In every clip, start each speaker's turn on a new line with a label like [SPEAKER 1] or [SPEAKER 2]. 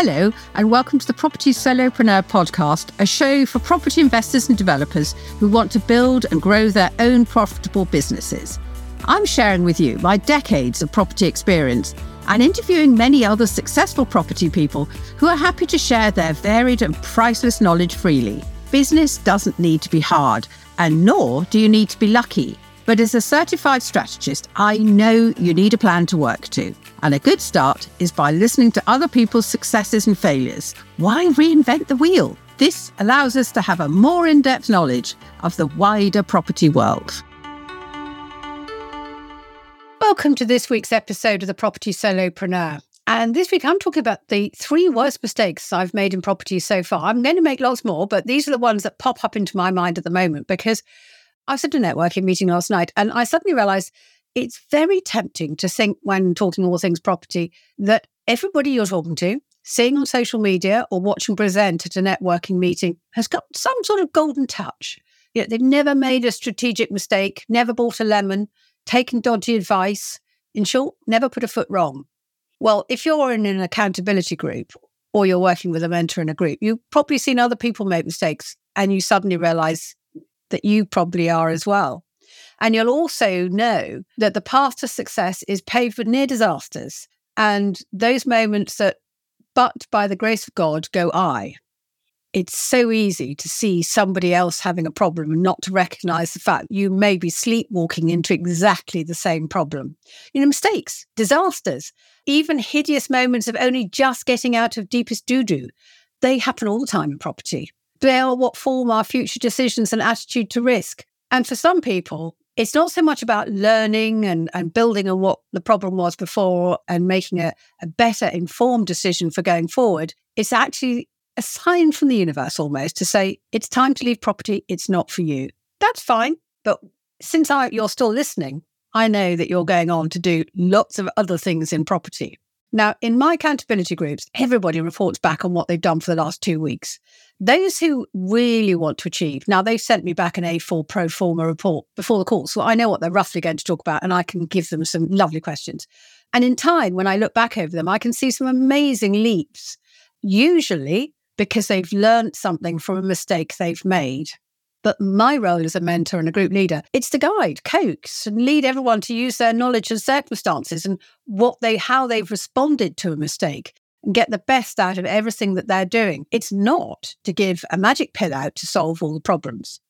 [SPEAKER 1] Hello, and welcome to the Property Solopreneur podcast, a show for property investors and developers who want to build and grow their own profitable businesses. I'm sharing with you my decades of property experience and interviewing many other successful property people who are happy to share their varied and priceless knowledge freely. Business doesn't need to be hard, and nor do you need to be lucky. But as a certified strategist, I know you need a plan to work to. And a good start is by listening to other people's successes and failures. Why reinvent the wheel? This allows us to have a more in depth knowledge of the wider property world. Welcome to this week's episode of the Property Solopreneur. And this week I'm talking about the three worst mistakes I've made in property so far. I'm going to make lots more, but these are the ones that pop up into my mind at the moment because I was at a networking meeting last night and I suddenly realized it's very tempting to think when talking all things property that everybody you're talking to, seeing on social media or watching present at a networking meeting has got some sort of golden touch. You know, they've never made a strategic mistake, never bought a lemon, taken dodgy advice, in short, never put a foot wrong. Well, if you're in an accountability group or you're working with a mentor in a group, you've probably seen other people make mistakes and you suddenly realize that you probably are as well. And you'll also know that the path to success is paved with near disasters and those moments that, but by the grace of God, go I. It's so easy to see somebody else having a problem and not to recognize the fact you may be sleepwalking into exactly the same problem. You know, mistakes, disasters, even hideous moments of only just getting out of deepest doo doo, they happen all the time in property. They are what form our future decisions and attitude to risk. And for some people, it's not so much about learning and, and building on what the problem was before and making a, a better informed decision for going forward. It's actually a sign from the universe almost to say, it's time to leave property. It's not for you. That's fine. But since I, you're still listening, I know that you're going on to do lots of other things in property. Now, in my accountability groups, everybody reports back on what they've done for the last two weeks. Those who really want to achieve, now they've sent me back an A4 pro forma report before the call, so I know what they're roughly going to talk about and I can give them some lovely questions. And in time, when I look back over them, I can see some amazing leaps, usually because they've learned something from a mistake they've made. But my role as a mentor and a group leader, it's to guide, coax, and lead everyone to use their knowledge and circumstances and what they how they've responded to a mistake get the best out of everything that they're doing. It's not to give a magic pill out to solve all the problems.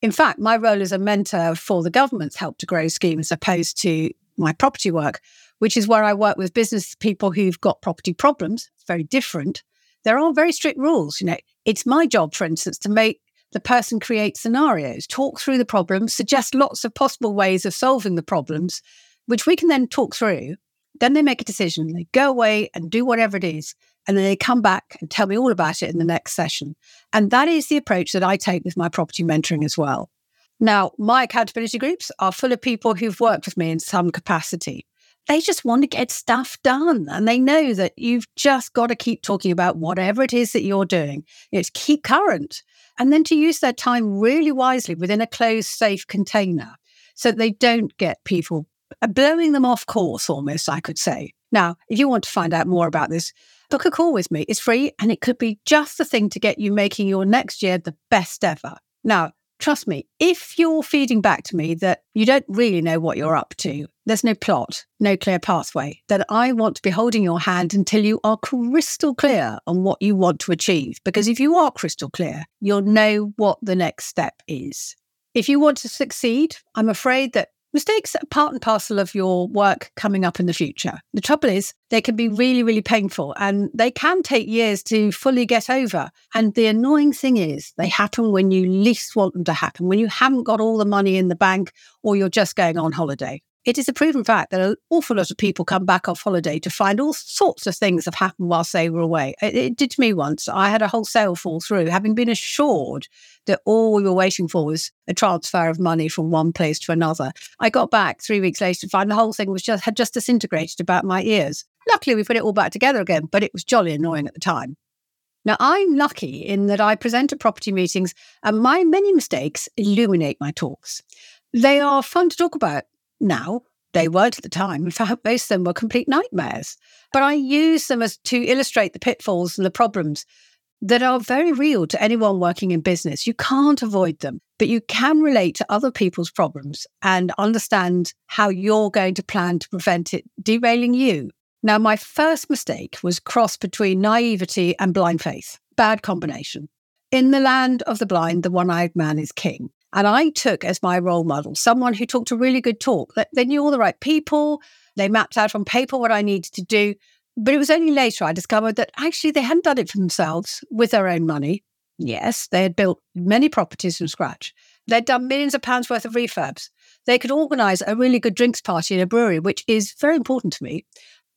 [SPEAKER 1] In fact, my role as a mentor for the government's help to grow scheme as opposed to my property work, which is where I work with business people who've got property problems. It's very different. There are very strict rules. You know, it's my job, for instance, to make the person create scenarios, talk through the problems, suggest lots of possible ways of solving the problems, which we can then talk through. Then they make a decision. They go away and do whatever it is. And then they come back and tell me all about it in the next session. And that is the approach that I take with my property mentoring as well. Now, my accountability groups are full of people who've worked with me in some capacity. They just want to get stuff done. And they know that you've just got to keep talking about whatever it is that you're doing. It's keep current and then to use their time really wisely within a closed, safe container so they don't get people Uh, blowing them off course almost, I could say. Now, if you want to find out more about this, book a call with me. It's free and it could be just the thing to get you making your next year the best ever. Now, trust me, if you're feeding back to me that you don't really know what you're up to, there's no plot, no clear pathway, then I want to be holding your hand until you are crystal clear on what you want to achieve. Because if you are crystal clear, you'll know what the next step is. If you want to succeed, I'm afraid that Mistakes are part and parcel of your work coming up in the future. The trouble is, they can be really, really painful and they can take years to fully get over. And the annoying thing is, they happen when you least want them to happen, when you haven't got all the money in the bank or you're just going on holiday. It is a proven fact that an awful lot of people come back off holiday to find all sorts of things have happened whilst they were away. It, it did to me once. I had a whole sale fall through, having been assured that all we were waiting for was a transfer of money from one place to another. I got back three weeks later to find the whole thing was just had just disintegrated about my ears. Luckily, we put it all back together again, but it was jolly annoying at the time. Now, I'm lucky in that I present at property meetings and my many mistakes illuminate my talks. They are fun to talk about now, They weren't at the time. In fact, most of them were complete nightmares. But I use them as to illustrate the pitfalls and the problems that are very real to anyone working in business. You can't avoid them, but you can relate to other people's problems and understand how you're going to plan to prevent it derailing you. Now, my first mistake was cross between naivety and blind faith. Bad combination. In the land of the blind, the one eyed man is king. And I took as my role model someone who talked a really good talk. They knew all the right people. They mapped out on paper what I needed to do. But it was only later I discovered that actually they hadn't done it for themselves with their own money. Yes, they had built many properties from scratch. They'd done millions of pounds worth of refurbs. They could organize a really good drinks party in a brewery, which is very important to me.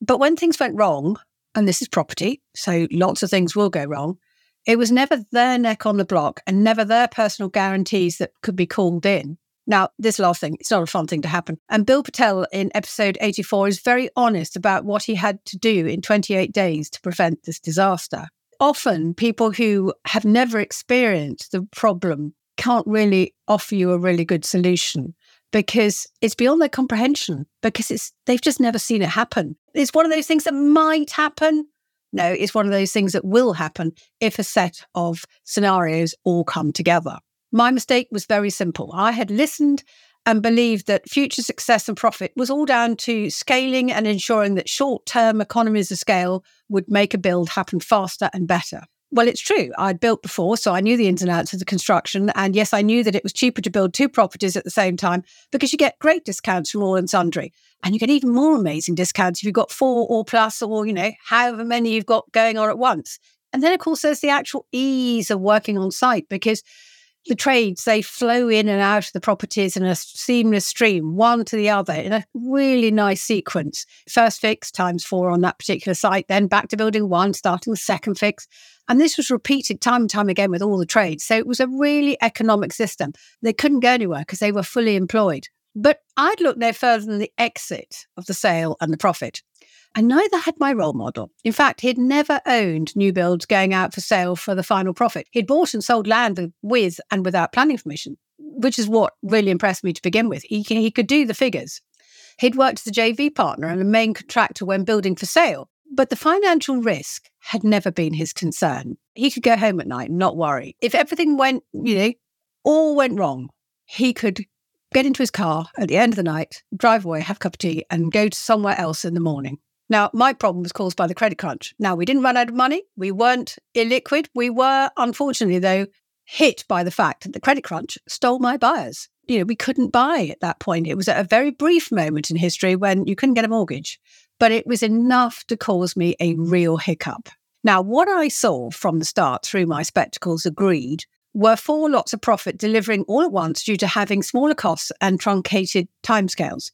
[SPEAKER 1] But when things went wrong, and this is property, so lots of things will go wrong, it was never their neck on the block and never their personal guarantees that could be called in. Now, this last thing, it's not a fun thing to happen. And Bill Patel in episode 84 is very honest about what he had to do in 28 days to prevent this disaster. Often, people who have never experienced the problem can't really offer you a really good solution because it's beyond their comprehension because it's they've just never seen it happen. It's one of those things that might happen. No, it's one of those things that will happen if a set of scenarios all come together. My mistake was very simple. I had listened and believed that future success and profit was all down to scaling and ensuring that short term economies of scale would make a build happen faster and better. Well, it's true. I'd built before, so I knew the ins and outs of the construction. And yes, I knew that it was cheaper to build two properties at the same time because you get great discounts from all and sundry. And you get even more amazing discounts if you've got four or plus or, you know, however many you've got going on at once. And then, of course, there's the actual ease of working on site because the trades, they flow in and out of the properties in a seamless stream, one to the other in a really nice sequence. First fix times four on that particular site, then back to building one, starting the second fix. And this was repeated time and time again with all the trades. So it was a really economic system. They couldn't go anywhere because they were fully employed. But I'd look no further than the exit of the sale and the profit. And neither had my role model. In fact, he'd never owned new builds going out for sale for the final profit. He'd bought and sold land with and without planning permission, which is what really impressed me to begin with. He, he could do the figures. He'd worked as a JV partner and a main contractor when building for sale, but the financial risk had never been his concern. He could go home at night and not worry. If everything went, you know, all went wrong, he could get into his car at the end of the night, drive away, have a cup of tea, and go to somewhere else in the morning. Now, my problem was caused by the credit crunch. Now, we didn't run out of money. We weren't illiquid. We were, unfortunately, though, hit by the fact that the credit crunch stole my buyers. You know, we couldn't buy at that point. It was at a very brief moment in history when you couldn't get a mortgage, but it was enough to cause me a real hiccup. Now, what I saw from the start through my spectacles agreed were four lots of profit delivering all at once due to having smaller costs and truncated timescales.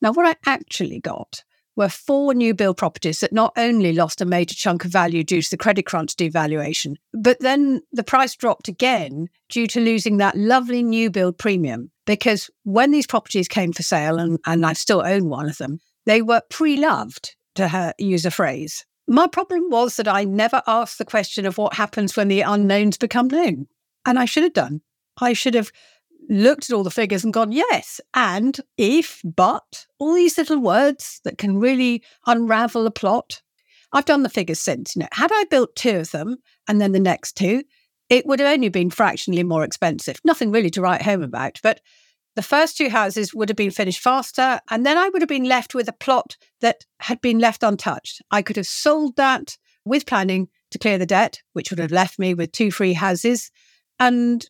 [SPEAKER 1] Now, what I actually got were four new build properties that not only lost a major chunk of value due to the credit crunch devaluation, but then the price dropped again due to losing that lovely new build premium. Because when these properties came for sale, and, and I still own one of them, they were pre loved, to her, use a phrase. My problem was that I never asked the question of what happens when the unknowns become known. And I should have done. I should have looked at all the figures and gone, yes, and if, but, all these little words that can really unravel a plot. I've done the figures since. You know, had I built two of them and then the next two, it would have only been fractionally more expensive. Nothing really to write home about. But the first two houses would have been finished faster, and then I would have been left with a plot that had been left untouched. I could have sold that with planning to clear the debt, which would have left me with two free houses and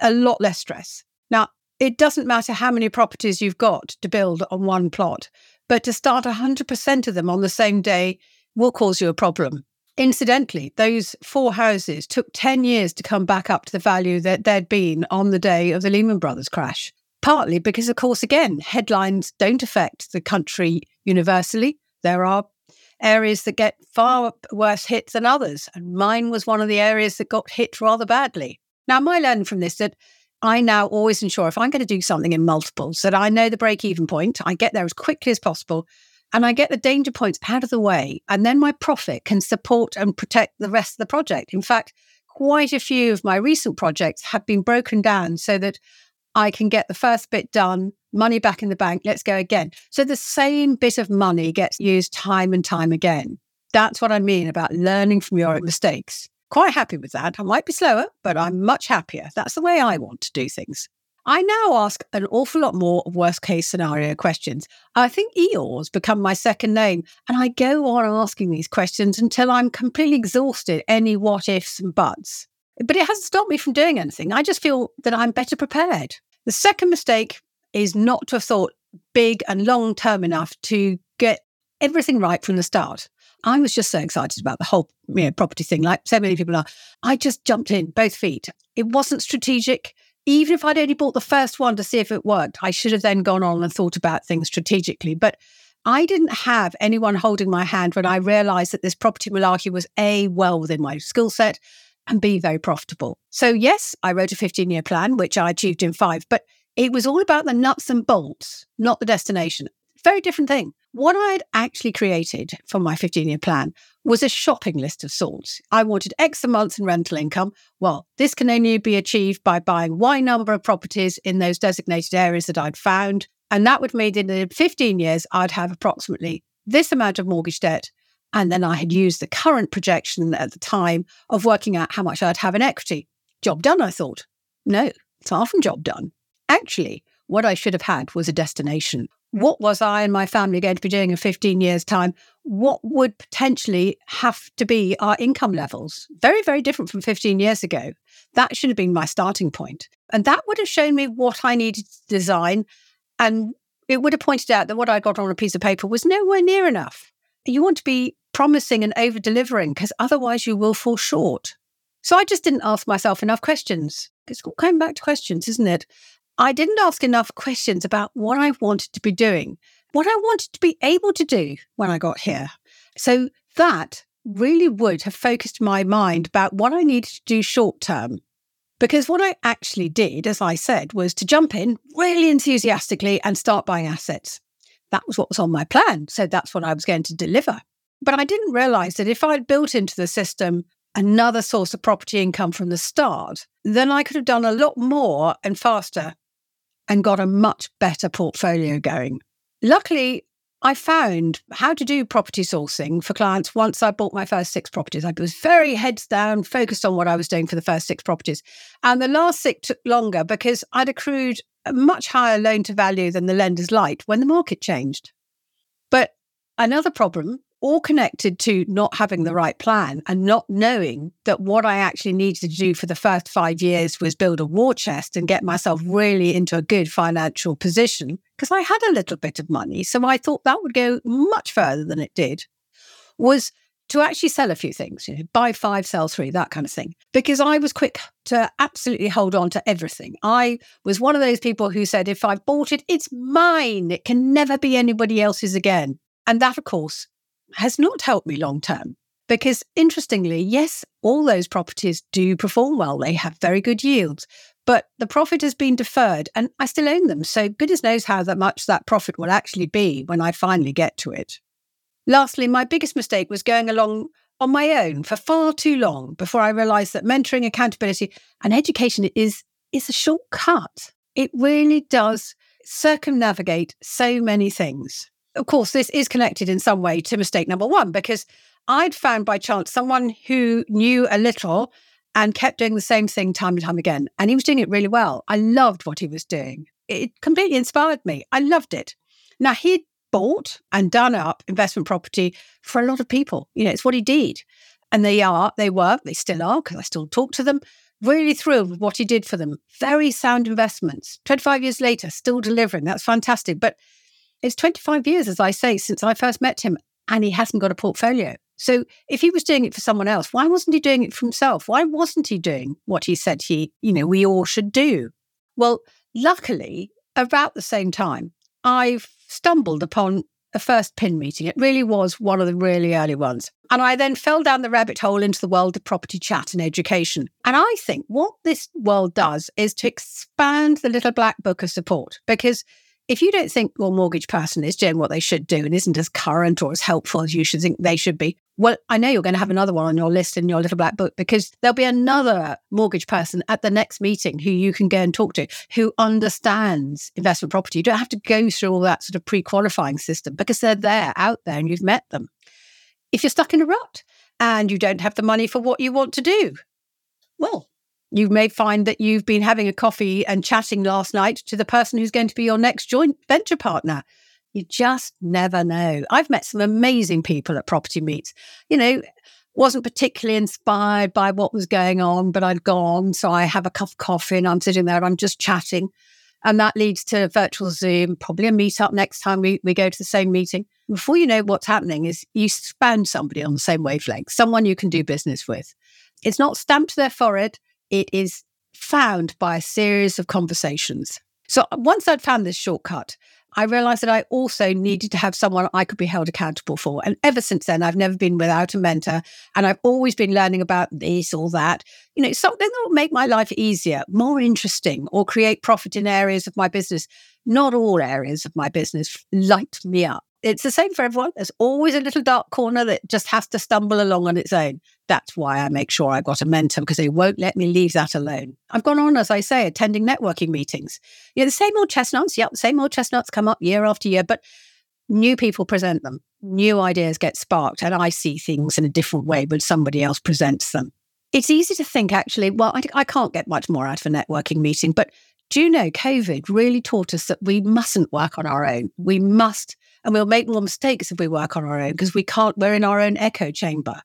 [SPEAKER 1] a lot less stress. Now, it doesn't matter how many properties you've got to build on one plot, but to start 100% of them on the same day will cause you a problem. Incidentally, those four houses took 10 years to come back up to the value that they'd been on the day of the Lehman Brothers crash. Partly because, of course, again, headlines don't affect the country universally. There are areas that get far worse hit than others. And mine was one of the areas that got hit rather badly. Now, my learning from this that I now always ensure if I'm going to do something in multiples that I know the break even point, I get there as quickly as possible, and I get the danger points out of the way. And then my profit can support and protect the rest of the project. In fact, quite a few of my recent projects have been broken down so that I can get the first bit done, money back in the bank, let's go again. So the same bit of money gets used time and time again. That's what I mean about learning from your mistakes. Quite happy with that. I might be slower, but I'm much happier. That's the way I want to do things. I now ask an awful lot more worst case scenario questions. I think Eeyore's become my second name, and I go on asking these questions until I'm completely exhausted any what ifs and buts. But it hasn't stopped me from doing anything. I just feel that I'm better prepared. The second mistake is not to have thought big and long term enough to get everything right from the start. I was just so excited about the whole you know, property thing, like so many people are. I just jumped in both feet. It wasn't strategic. Even if I'd only bought the first one to see if it worked, I should have then gone on and thought about things strategically. But I didn't have anyone holding my hand when I realized that this property malarkey was A, well within my skill set, and B, very profitable. So, yes, I wrote a 15 year plan, which I achieved in five, but it was all about the nuts and bolts, not the destination. Very different thing. What I had actually created for my 15 year plan was a shopping list of sorts. I wanted X a month in rental income. Well, this can only be achieved by buying Y number of properties in those designated areas that I'd found. And that would mean that in 15 years, I'd have approximately this amount of mortgage debt. And then I had used the current projection at the time of working out how much I'd have in equity. Job done, I thought. No, it's far from job done. Actually, what I should have had was a destination. What was I and my family going to be doing in 15 years' time? What would potentially have to be our income levels? Very, very different from 15 years ago. That should have been my starting point. And that would have shown me what I needed to design. And it would have pointed out that what I got on a piece of paper was nowhere near enough. You want to be promising and over delivering because otherwise you will fall short. So I just didn't ask myself enough questions. It's coming back to questions, isn't it? I didn't ask enough questions about what I wanted to be doing, what I wanted to be able to do when I got here. So that really would have focused my mind about what I needed to do short term. Because what I actually did, as I said, was to jump in really enthusiastically and start buying assets. That was what was on my plan. So that's what I was going to deliver. But I didn't realize that if I'd built into the system another source of property income from the start, then I could have done a lot more and faster and got a much better portfolio going. Luckily, I found how to do property sourcing for clients once I bought my first six properties. I was very heads down, focused on what I was doing for the first six properties. And the last six took longer because I'd accrued a much higher loan to value than the lenders liked when the market changed. But another problem all connected to not having the mm. right plan and not knowing that what I actually needed to do for the first five years was build a war chest and get myself really into a good financial position because I had a little bit of money. So I thought that would go much further than it did, was to actually sell a few things, you know, buy five, sell three, that kind of thing. Because I was quick to absolutely hold on to everything. I was one of those people who said, if I've bought it, it's mine. It can never be anybody else's again. And that, of course, has not helped me long term. Because interestingly, yes, all those properties do perform well. They have very good yields, but the profit has been deferred and I still own them. So goodness knows how that much that profit will actually be when I finally get to it. Lastly, my biggest mistake was going along on my own for far too long before I realized that mentoring, accountability, and education is, is a shortcut. It really does circumnavigate so many things of course, this is connected in some way to mistake number one, because I'd found by chance someone who knew a little and kept doing the same thing time and time again. And he was doing it really well. I loved what he was doing. It completely inspired me. I loved it. Now, he'd bought and done up investment property for a lot of people. You know, it's what he did. And they are, they were, they still are, because I still talk to them, really thrilled with what he did for them. Very sound investments. 25 years later, still delivering. That's fantastic. But it's 25 years, as I say, since I first met him, and he hasn't got a portfolio. So if he was doing it for someone else, why wasn't he doing it for himself? Why wasn't he doing what he said he, you know, we all should do? Well, luckily, about the same time, I've stumbled upon a first PIN meeting. It really was one of the really early ones. And I then fell down the rabbit hole into the world of property chat and education. And I think what this world does is to expand the little black book of support because if you don't think your mortgage person is doing what they should do and isn't as current or as helpful as you should think they should be, Well, I know you're going to have another one on your list in your little black book because there'll be another mortgage person at the next meeting who you can go and talk to who understands investment property. You don't have to go through all that sort of pre qualifying system because they're there out there and you've met them. If you're stuck in a rut and you don't have the money for what you want to do, well, you may find that you've been having a coffee and chatting last night to the person who's going to be your next joint venture partner. You just never know. I've met some amazing people at property meets. You know, wasn't particularly inspired by what was going on, but I'd gone. So I have a cup of coffee and I'm sitting there, I'm just chatting. And that leads to virtual Zoom, probably a meetup next time we, we go to the same meeting. Before you know what's happening is you found somebody on the same wavelength, someone you can do business with. It's not stamped to their forehead it is found by a series of conversations. So once I'd found this shortcut, I realized that I also needed to have someone I could be held accountable for. And ever since then, I've never been without a mentor. And I've always been learning about this or that, you know, something that will make my life easier, more interesting, or create profit in areas of my business. Not all areas of my business light me up it's the same for everyone. There's always a little dark corner that just has to stumble along on its own. That's why I make sure I've got a mentor because they won't let me leave that alone. I've gone on, as I say, attending networking meetings. You know, the same old chestnuts. Yep, same old chestnuts come up year after year, but new people present them. New ideas get sparked, and I see things in a different way when somebody else presents them. It's easy to think, actually, well, I, I can't get much more out of a networking meeting, but do you know COVID really taught us that we mustn't work on our own? We must and we'll make more mistakes if we work on our own because we can't, we're in our own echo chamber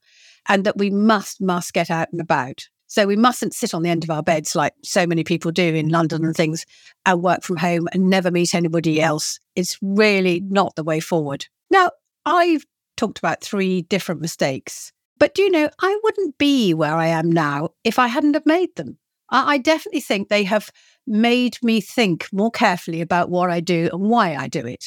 [SPEAKER 1] and that we must, must get out and about. So we mustn't sit on the end of our beds like so many people do in London and things and work from home and never meet anybody else. It's really not the way forward. Now, I've talked about three different mistakes, but do you know, I wouldn't be where I am now if I hadn't have made them. I definitely think they have made me think more carefully about what I do and why I do it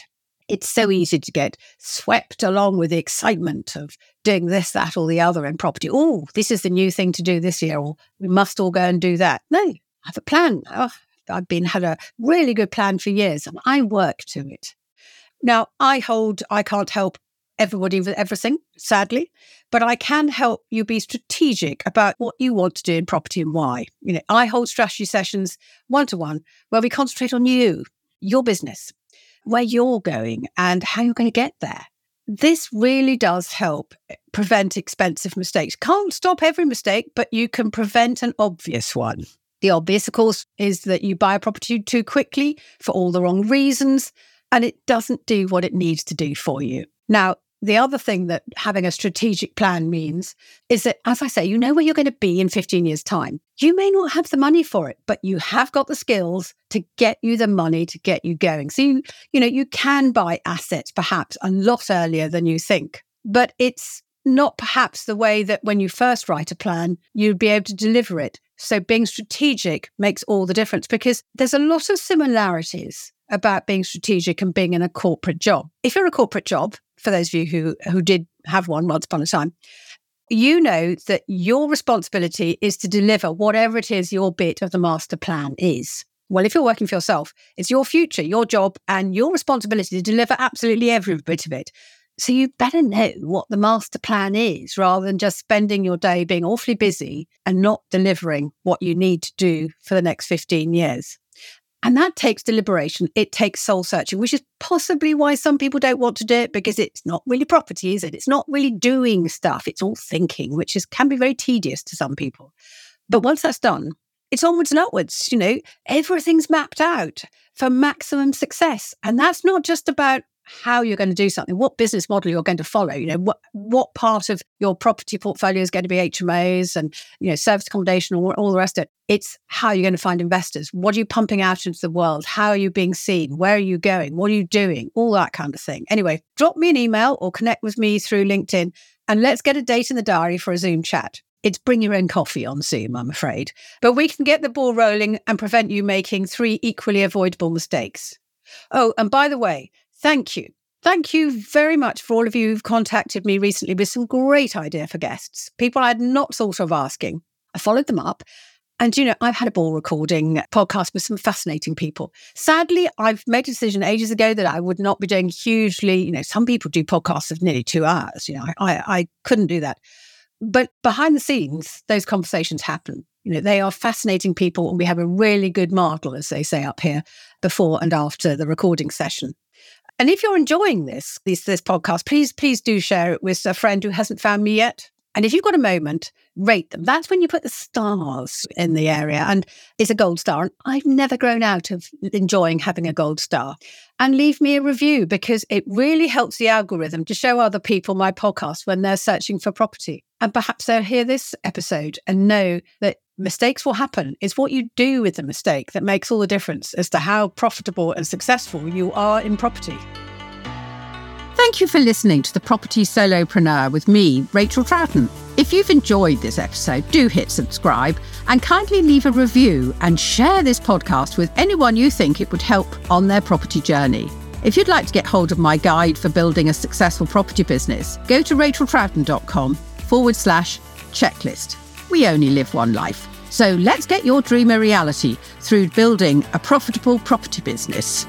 [SPEAKER 1] it's so mm-hmm. easy to get swept along with the excitement of doing this, that, or the other in property. Oh, this is the new thing to do this year, or we must all go and do that. No, I have a plan. Oh, I've been had a really good plan for years and I work to it. Now, I hold I can't help everybody with everything, sadly, but I can help you be strategic about what you want to do in property and why. You know, I hold strategy sessions one to one where we concentrate on you, your business, where you're going and how you're going to get there. This really does help prevent expensive mistakes. Can't stop every mistake, but you can prevent an obvious one. The obvious, of course, is that you buy a property too quickly for all the wrong reasons, and it doesn't do what it needs to do for you. Now, the other thing that having a strategic plan means is that, as I say, you know where you're going to be in 15 years' time. You may not have the money for it, but you have got the skills to get you the money to get you going. So, you, you know, you can buy assets perhaps a lot earlier than you think, but it's not perhaps the way that when you first write a plan, you'd be able to deliver it. So, being strategic makes all the difference because there's a lot of similarities about being strategic and being in a corporate job. If you're a corporate job, for those of you who who did have one once upon a time, you know that your responsibility is to deliver whatever it is your bit of the master plan is. Well, if you're working for yourself, it's your future, your job, and your responsibility to deliver absolutely every bit of it. So you better know what the master plan is rather than just spending your day being awfully busy and not delivering what you need to do for the next 15 years. And that takes deliberation. It takes soul searching, which is possibly why some people don't want to do it because it's not really property, is it? It's not really doing stuff. It's all thinking, which is can be very tedious to some people. But once that's done, it's onwards and upwards. You know, everything's mapped out for maximum success. And that's not just about how you're going to do something, what business model you're going to follow. You know, what what part of your property portfolio is going to be HMOs and you know service accommodation or all the rest of it. It's how you're going to find investors. What are you pumping out into the world? How are you being seen? Where are you going? What are you doing? All that kind of thing. Anyway, drop me an email or connect with me through LinkedIn and let's get a date in the diary for a Zoom chat. It's bring your own coffee on Zoom, I'm afraid. But we can get the ball rolling and prevent you making three equally avoidable mistakes. Oh, and by the way, Thank you. Thank you very much for all of you who've contacted me recently with some great idea for guests, people I had not thought of asking. I followed them up And, you know, I've had a ball recording podcast with some fascinating people. Sadly, I've made a decision ages ago that I would not be doing hugely, you know, some people do podcasts of nearly two hours. You know, I, I, I couldn't do that. But behind the scenes, those conversations happen. You know, they are fascinating people, and we have a really good model, as they say up here, before and after the recording session. And if you're enjoying this, this, this podcast, please, please do share it with a friend who hasn't found me yet. And if you've got a moment, rate them. That's when you put the stars in the area. And it's a gold star. And I've never grown out of enjoying having a gold star. And leave me a review because it really helps the algorithm to show other people my podcast when they're searching for property. And perhaps they'll hear this episode and know that mistakes will happen. It's what you do with the mistake that makes all the difference as to how profitable and successful you are in property. Thank you for listening to the Property Solopreneur with me, Rachel Troughton. If you've enjoyed this episode, do hit subscribe and kindly leave a review and share this podcast with anyone you think it would help on their property journey. If you'd like to get hold of my guide for building a successful property business, go to racheltroughton.com forward slash checklist. We only live one life. So let's get your dream a reality through building a profitable property business.